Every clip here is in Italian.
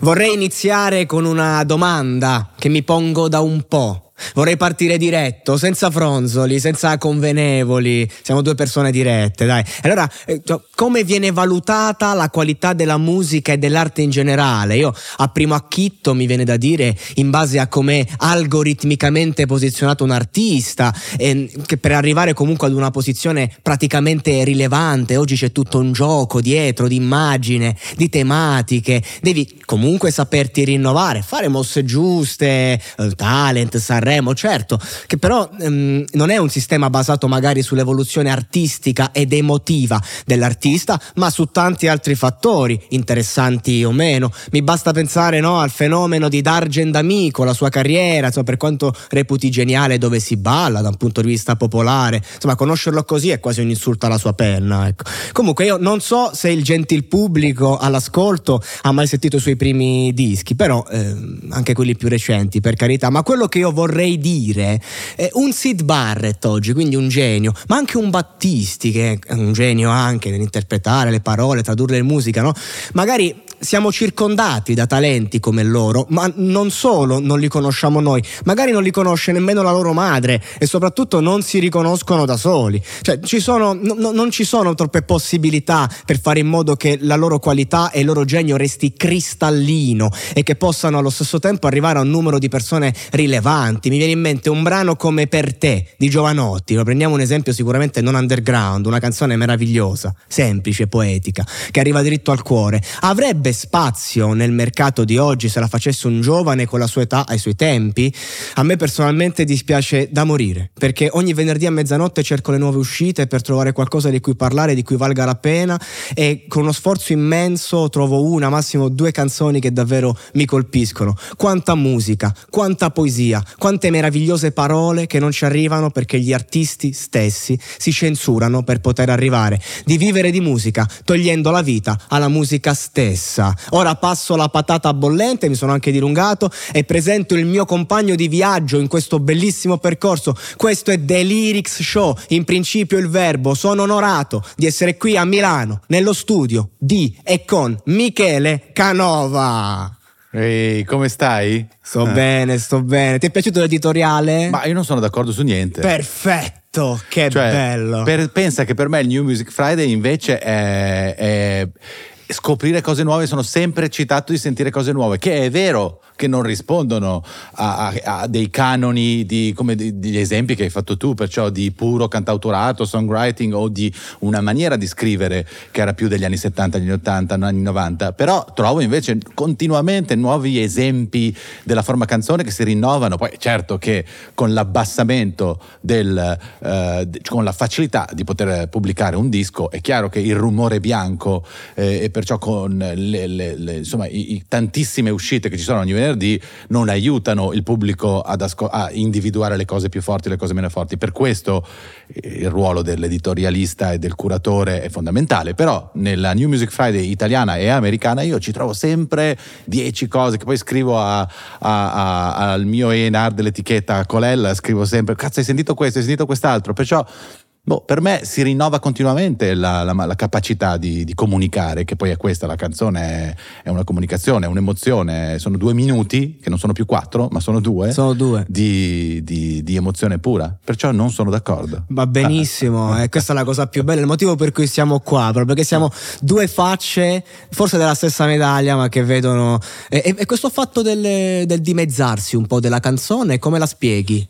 Vorrei iniziare con una domanda che mi pongo da un po'. Vorrei partire diretto, senza fronzoli, senza convenevoli. Siamo due persone dirette, dai. Allora, eh, come viene valutata la qualità della musica e dell'arte in generale? Io a primo acchitto mi viene da dire in base a come algoritmicamente posizionato un artista, eh, che per arrivare comunque ad una posizione praticamente rilevante, oggi c'è tutto un gioco dietro di immagine, di tematiche. Devi comunque saperti rinnovare, fare mosse giuste, eh, talent, Sanremo Sanremo, certo, che però ehm, non è un sistema basato magari sull'evoluzione artistica ed emotiva dell'artista, ma su tanti altri fattori, interessanti o meno. Mi basta pensare no, al fenomeno di Dargen D'Amico, la sua carriera, insomma, per quanto reputi geniale dove si balla da un punto di vista popolare, insomma, conoscerlo così è quasi un insulto alla sua penna. Ecco. Comunque io non so se il gentil pubblico all'ascolto ha mai sentito i suoi primi dischi, però ehm, anche quelli più recenti, per carità, ma quello che io vorrei vorrei dire eh, un Sid Barrett oggi, quindi un genio, ma anche un Battisti che è un genio anche nell'interpretare le parole, tradurle in musica, no? Magari siamo circondati da talenti come loro, ma non solo non li conosciamo noi, magari non li conosce nemmeno la loro madre e soprattutto non si riconoscono da soli. Cioè, ci sono, no, non ci sono troppe possibilità per fare in modo che la loro qualità e il loro genio resti cristallino e che possano allo stesso tempo arrivare a un numero di persone rilevanti. Mi viene in mente un brano come Per te di Giovanotti, lo prendiamo un esempio sicuramente non underground, una canzone meravigliosa, semplice, poetica, che arriva dritto al cuore. Avrebbe avrebbe spazio nel mercato di oggi se la facesse un giovane con la sua età ai suoi tempi? A me personalmente dispiace da morire, perché ogni venerdì a mezzanotte cerco le nuove uscite per trovare qualcosa di cui parlare, di cui valga la pena e con uno sforzo immenso trovo una, massimo due canzoni che davvero mi colpiscono. Quanta musica, quanta poesia, quante meravigliose parole che non ci arrivano perché gli artisti stessi si censurano per poter arrivare di vivere di musica, togliendo la vita alla musica stessa pizza. Ora passo la patata bollente, mi sono anche dilungato e presento il mio compagno di viaggio in questo bellissimo percorso. Questo è The Lyrics Show, in principio il verbo. Sono onorato di essere qui a Milano, nello studio di e con Michele Canova. Ehi, come stai? Sto eh. bene, sto bene. Ti è piaciuto l'editoriale? Ma io non sono d'accordo su niente. Perfetto, che cioè, bello. Per, pensa che per me il New Music Friday invece è, è scoprire cose nuove, sono sempre eccitato di sentire cose nuove, che è vero che non rispondono a, a, a dei canoni di, come degli esempi che hai fatto tu, perciò di puro cantautorato, songwriting o di una maniera di scrivere che era più degli anni 70, anni 80, anni 90, però trovo invece continuamente nuovi esempi della forma canzone che si rinnovano, poi certo che con l'abbassamento del, eh, con la facilità di poter pubblicare un disco, è chiaro che il rumore bianco eh, e per perciò con le, le, le, insomma, i, i, tantissime uscite che ci sono ogni venerdì non aiutano il pubblico asco- a individuare le cose più forti e le cose meno forti. Per questo eh, il ruolo dell'editorialista e del curatore è fondamentale, però nella New Music Friday italiana e americana io ci trovo sempre dieci cose che poi scrivo a, a, a, al mio ENAR dell'etichetta Colella, scrivo sempre, cazzo hai sentito questo, hai sentito quest'altro, perciò Boh, per me si rinnova continuamente la, la, la capacità di, di, comunicare, che poi è questa, la canzone è, una comunicazione, è un'emozione, sono due minuti, che non sono più quattro, ma sono due, sono due. Di, di, di, emozione pura, perciò non sono d'accordo. Va benissimo, e eh, questa è la cosa più bella, il motivo per cui siamo qua, proprio perché siamo due facce, forse della stessa medaglia, ma che vedono... E, e questo fatto del, del dimezzarsi un po' della canzone, come la spieghi?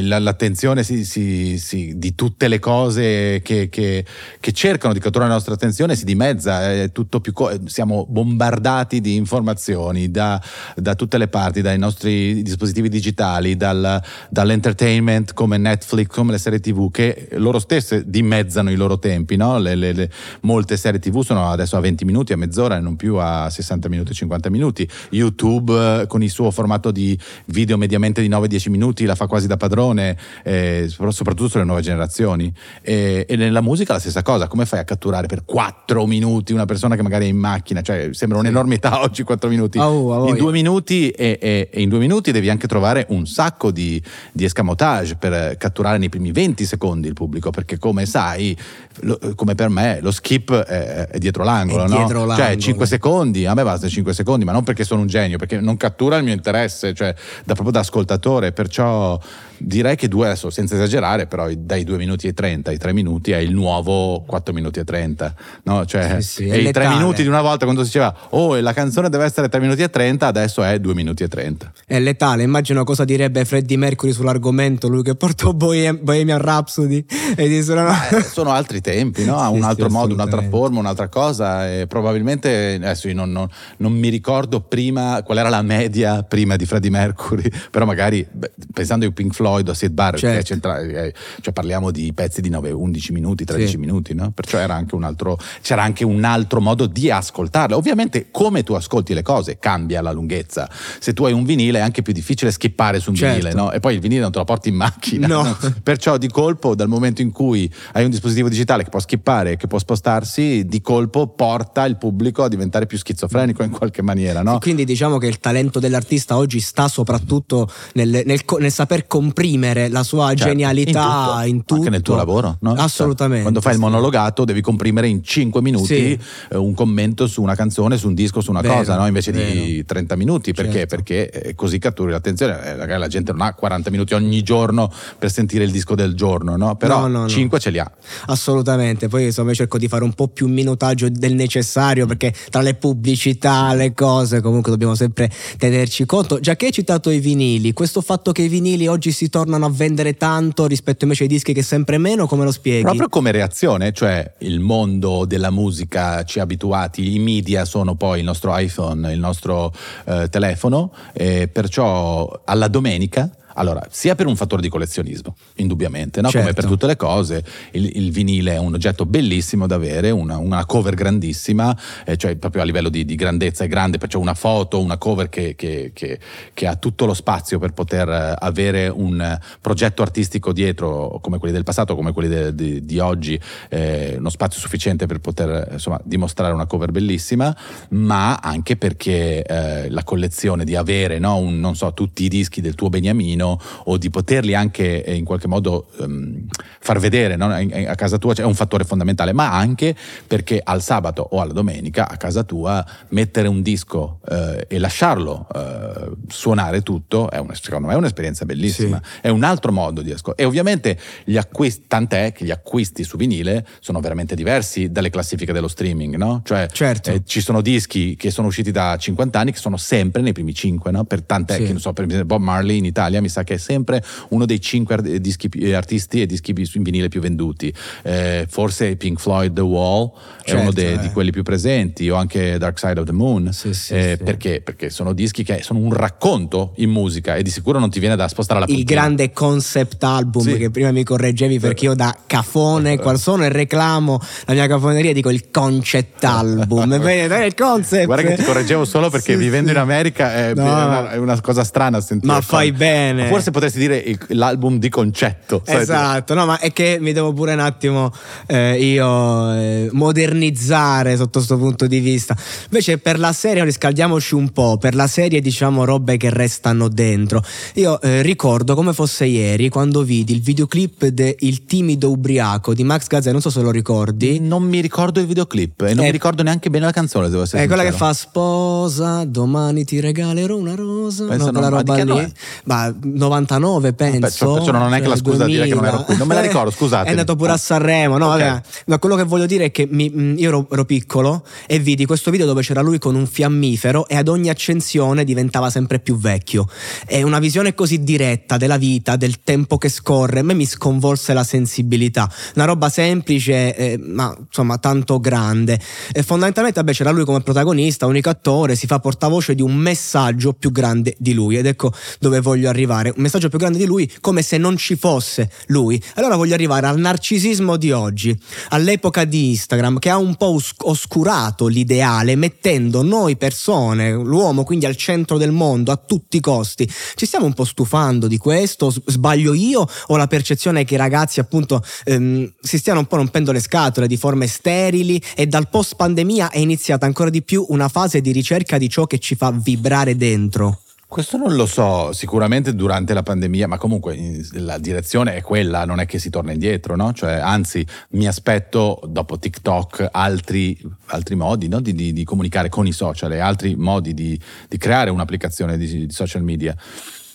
L'attenzione si, si, si, di tutte le cose che, che, che, cercano di catturare la nostra attenzione si dimezza, è tutto co- siamo bombardati di informazioni da, da, tutte le parti, dai nostri dispositivi digitali, dal, dall'entertainment come Netflix, come le serie tv, che loro stesse dimezzano i loro tempi. No? Le, le, le, molte serie tv sono adesso a 20 minuti, a mezz'ora e non più a 60 minuti, 50 minuti. YouTube eh, con il suo formato di video mediamente di 9-10 minuti la fa quasi da padrone, eh, soprattutto sulle nuove generazioni. E, e, nella musica la stessa cosa, come fai a catturare per 4 minuti una persona che magari è in macchina? Cioè, sembra un'enormità oggi 4 minuti. Oh, oh, in due minuti e, e, e, in due minuti devi anche trovare un sacco di, di escamotage per catturare nei primi 20 secondi il pubblico, perché come sai, lo, come per me, lo skip è, è dietro l'angolo, è no? dietro l'angolo. Cioè 5 secondi, a me basta 5 secondi, ma non perché sono un genio, perché non cattura il mio interesse, cioè da, proprio da ascoltatore, perciò Oh. Direi che due, adesso senza esagerare, però dai 2 minuti e 30 ai 3 minuti è il nuovo 4 minuti e 30, no? Cioè, sì, sì, e i 3 minuti di una volta quando si diceva oh la canzone deve essere 3 minuti e 30, adesso è 2 minuti e 30. È letale, immagino cosa direbbe Freddie Mercury sull'argomento, lui che portò Bohemian Rhapsody e disse no. Beh, sono altri tempi, no? Sì, un altro modo, un'altra forma, un'altra cosa e probabilmente adesso io non, non, non, mi ricordo prima qual era la media prima di Freddie Mercury, però magari beh, pensando ai Pink Floyd Floyd o Sid Barrett, certo. che è certo. centrale, cioè parliamo di pezzi di 9, 11 minuti, 13 sì. minuti, no? perciò era anche un altro, c'era anche un altro modo di ascoltarle. Ovviamente come tu ascolti le cose cambia la lunghezza. Se tu hai un vinile è anche più difficile skippare su un certo. vinile, no? e poi il vinile non te lo porti in macchina. No. No? Perciò di colpo, dal momento in cui hai un dispositivo digitale che può skippare, che può spostarsi, di colpo porta il pubblico a diventare più schizofrenico in qualche maniera. No? Quindi diciamo che il talento dell'artista oggi sta soprattutto nel, nel, nel saper comprendere comprimere la sua certo, genialità in tutto, in tutto. Anche nel tuo lavoro, no? Assolutamente. Quando fai sì. il monologato devi comprimere in 5 minuti sì. Eh, un commento su una canzone, su un disco, su una vero, cosa, no? invece vero. di 30 minuti. Perché? Certo. Perché eh, così catturi l'attenzione. Eh, magari la gente non ha 40 minuti ogni giorno per sentire il disco del giorno, no? però no, 5 ce li ha. Assolutamente. Poi insomma cerco di fare un po' più minutaggio del necessario perché tra le pubblicità, le cose, comunque dobbiamo sempre tenerci conto. Già che hai citato i vinili, questo fatto che i vinili oggi si tornano a vendere tanto rispetto invece ai dischi che sempre meno, come lo spieghi? Proprio come reazione, cioè il mondo della musica ci ha abituati, i media sono poi il nostro iPhone, il nostro eh, telefono, e perciò alla domenica allora, sia per un fattore di collezionismo, indubbiamente, no? certo. come per tutte le cose, il, il, vinile è un oggetto bellissimo da avere, una, una cover grandissima, eh, cioè proprio a livello di, di, grandezza è grande, perciò una foto, una cover che, che, che, che, ha tutto lo spazio per poter eh, avere un progetto artistico dietro, come quelli del passato, come quelli de, de, di oggi, eh, uno spazio sufficiente per poter insomma, dimostrare una cover bellissima, ma anche perché eh, la collezione di avere, no? Un, non so, tutti i dischi del tuo Beniamino, meno o di poterli anche eh, in qualche modo um, far vedere no? a casa tua è un fattore fondamentale, ma anche perché al sabato o alla domenica a casa tua mettere un disco eh, e lasciarlo eh, suonare tutto è una, secondo me è un'esperienza bellissima, sì. è un altro modo di ascoltare. E ovviamente gli acquisti, tant'è che gli acquisti su vinile sono veramente diversi dalle classifiche dello streaming, no? Cioè certo. eh, ci sono dischi che sono usciti da 50 anni che sono sempre nei primi 5, no? Per tant'è sì. che non so, per esempio Bob Marley in Italia mi sa che è sempre uno dei cinque art- dischi, artisti e dischi in vinile più venduti. Eh, forse Pink Floyd The Wall è Certo, uno de- eh. di quelli più presenti, o anche Dark Side of the Moon. Sì, sì, Eh, sì. Perché? Perché sono dischi che sono un racconto in musica e di sicuro non ti viene da spostare la il puntina. grande concept album che prima mi correggevi perché io da cafone qual sono e reclamo la mia cafoneria dico il concept album il concept Guarda che ti correggevo solo perché vivendo in America è, No, è una, è una cosa strana sentire. Ma fai con- bene. Forse potresti dire il- l'album di concetto. Esatto, no, ma è che mi devo pure un attimo eh, io eh, modernizzare sotto questo punto di vista. Invece per la serie riscaldiamoci un po', per la serie diciamo robe che restano dentro. Io eh, ricordo come fosse ieri quando vidi il videoclip de Il timido ubriaco di Max Gazzè, non so se lo ricordi. Non mi ricordo il videoclip e non Eh, mi ricordo neanche bene la canzone, devo essere È quella che fa sposa, domani ti regalerò una rosa. Penso no, quella roba lì. Ma 99 penso. Perciò- perciò non è che la scusa a dire che non ero 2000. qui. Non me la ricordo, scusatemi. È andato pure a Sanremo. No, Ok. vabbè. Ma quello che voglio dire è che mi- mh, io ero, ero piccolo e vidi questo video dove c'era lui con un fiammifero e ad ogni accensione diventava sempre più vecchio. È una visione così diretta della vita, del tempo che scorre. A me mi sconvolse la sensibilità. Una roba semplice, eh, ma insomma tanto grande. E fondamentalmente, vabbè, c'era lui come protagonista, unico attore, si fa portavoce di un messaggio più grande di lui. Ed ecco dove voglio arrivare. Un messaggio più grande di lui, come se non ci fosse lui. Allora voglio arrivare al narcisismo di oggi, all'epoca di Instagram, che ha un po' os- oscurato l'ideale, mettendo noi persone, l'uomo quindi al centro del mondo a tutti i costi. Ci stiamo un po' stufando di questo? Sbaglio io o la percezione che i ragazzi appunto ehm, si stiano un po' rompendo le scatole di forme sterili e dal post pandemia è iniziata ancora di più una fase di ricerca di ciò che ci fa vibrare dentro. Questo non lo so, sicuramente durante la pandemia, ma comunque la direzione è quella, non è che si torna indietro, no? Cioè, anzi, mi aspetto dopo TikTok altri, altri modi no? di, di- di comunicare con i social e altri modi di, di creare un'applicazione di, social media.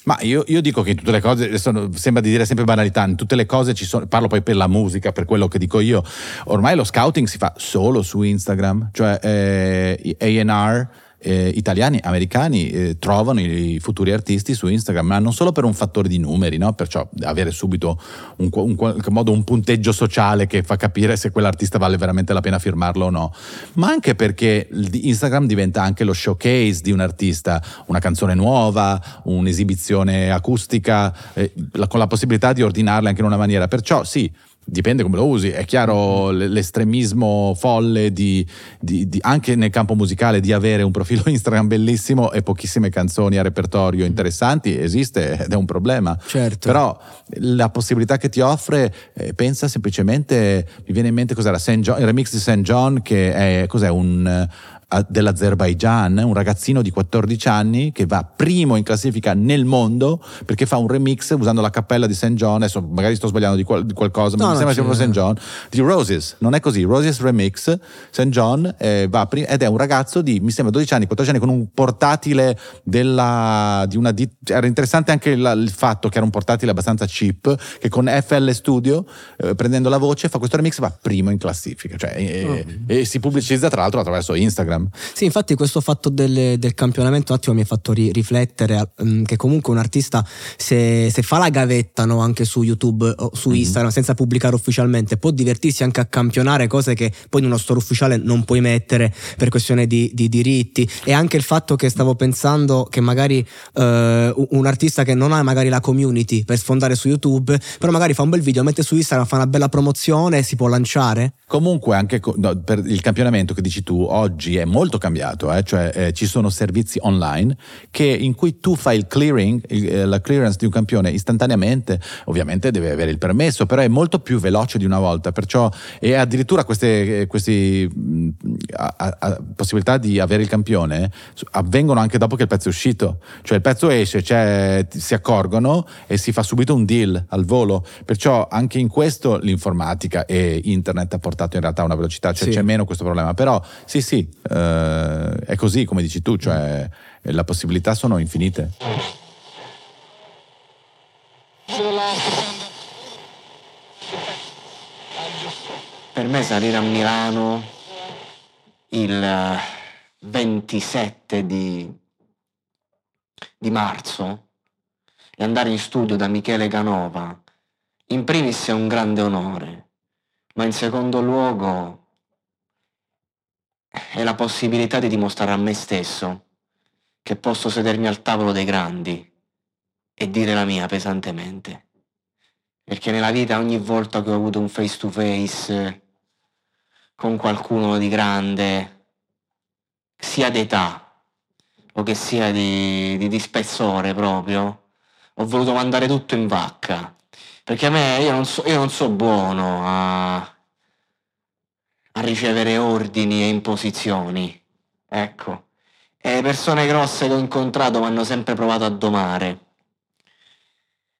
Ma io, io dico che in tutte le cose, adesso sembra di dire sempre banalità, in tutte le cose ci sono, parlo poi per la musica, per quello che dico io, ormai lo scouting si fa solo su Instagram, cioè eh, A&R eh, italiani, americani eh, trovano i, i futuri artisti su Instagram, ma non solo per un fattore di numeri, no? perciò avere subito un, un qualche modo un punteggio sociale che fa capire se quell'artista vale veramente la pena firmarlo o no, ma anche perché Instagram diventa anche lo showcase di un artista, una canzone nuova, un'esibizione acustica, eh, la- con la possibilità di ordinarla anche in una maniera. Perciò sì, dipende come lo usi. È chiaro l- l'estremismo folle di, di- di- anche nel campo musicale di avere un profilo Instagram bellissimo e pochissime canzoni a repertorio interessanti esiste ed è un problema. Certo. Però la possibilità che ti offre, eh, pensa semplicemente, mi viene in mente cos'era St. John- il remix di St. John che è cos'è un eh, dell'Azerbaijan, un ragazzino di 14 anni che va primo in classifica nel mondo perché fa un remix usando la cappella di St. John, adesso magari sto sbagliando di, qual- di qualcosa, No, ma mi sembra sia proprio St. eh. John, di Roses, non è così, Roses Remix, St. John eh, va prim- ed è un ragazzo di, mi sembra 12 anni, 14 anni con un portatile della, di una dit- era interessante anche la- il fatto che era un portatile abbastanza cheap che con FL Studio eh, prendendo la voce fa questo remix e va primo in classifica cioè, e, e si pubblicizza tra l'altro attraverso Instagram Sì, infatti questo fatto del, del campionamento un attimo mi ha fatto ri- riflettere mm, che comunque un artista se, se fa la gavetta no, anche su YouTube o su Instagram senza pubblicare ufficialmente può divertirsi anche a campionare cose che poi in uno store ufficiale non puoi mettere per questione di, di diritti. E anche il fatto che stavo pensando che magari eh, un- artista che non ha magari la community per sfondare su YouTube però magari fa un bel video, mette su Instagram, fa una bella promozione e si può lanciare? Comunque anche no, per il campionamento che dici tu oggi è molto cambiato, eh, cioè eh, ci sono servizi online che, in cui tu fai il clearing, il- eh, la clearance di un campione istantaneamente, ovviamente deve avere il permesso, però è molto più veloce di una volta, perciò e addirittura queste, eh, questi, mh, a- a- a- possibilità di avere il campione avvengono anche dopo che il pezzo è uscito, cioè il pezzo esce, cioè, si accorgono e si fa subito un deal al volo, perciò anche in questo l'informatica e internet ha portato in realtà una velocità, cioè Sì. c'è meno questo problema, però sì sì, eh, è così come dici tu, cioè eh, le possibilità sono infinite. Per me salire a Milano il eh, 27 di, di marzo e andare in studio da Michele Canova, in primis è un grande onore, ma in secondo luogo è la possibilità di dimostrare a me stesso che posso sedermi al tavolo dei grandi e dire la mia pesantemente. Perché nella vita ogni volta che ho avuto un face to face con qualcuno di grande, sia d'età o che sia di, di, di spessore proprio, ho voluto mandare tutto in vacca. Perché a me io non so, io non so buono a, a ricevere ordini e imposizioni. Ecco. E le persone grosse che ho incontrato mi hanno sempre provato a domare.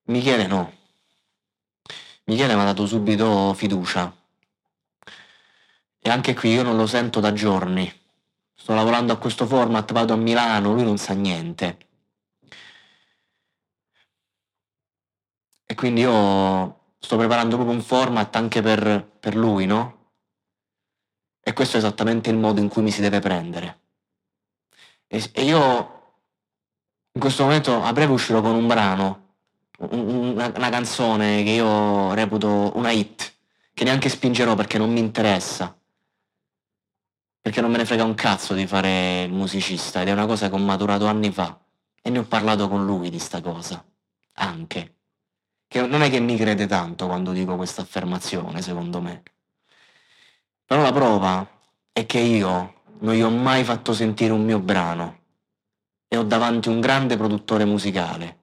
Michele no. Michele mi ha dato subito fiducia. E anche qui io non lo sento da giorni. Sto lavorando a questo format, vado a Milano, lui non sa niente. E quindi io sto preparando proprio un format anche per, per lui, no? E questo è esattamente il modo in cui mi si deve prendere. E, e io in questo momento a breve uscirò con un brano, una, una canzone che io reputo una hit, che neanche spingerò perché non mi interessa. Perché non me ne frega un cazzo di fare il musicista ed è una cosa che ho maturato anni fa. E ne ho parlato con lui di sta cosa. Anche. Che non è che mi crede tanto quando dico questa affermazione, secondo me. Però la prova è che io non gli ho mai fatto sentire un mio brano e ho davanti un grande produttore musicale,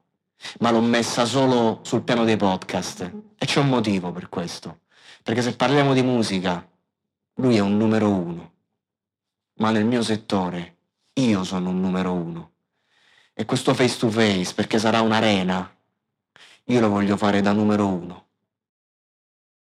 ma l'ho messa solo sul piano dei podcast e c'è un motivo per questo, perché se parliamo di musica, lui è un numero uno, ma nel mio settore io sono un numero uno. E questo face to face, perché sarà un'arena, io lo voglio fare da numero uno.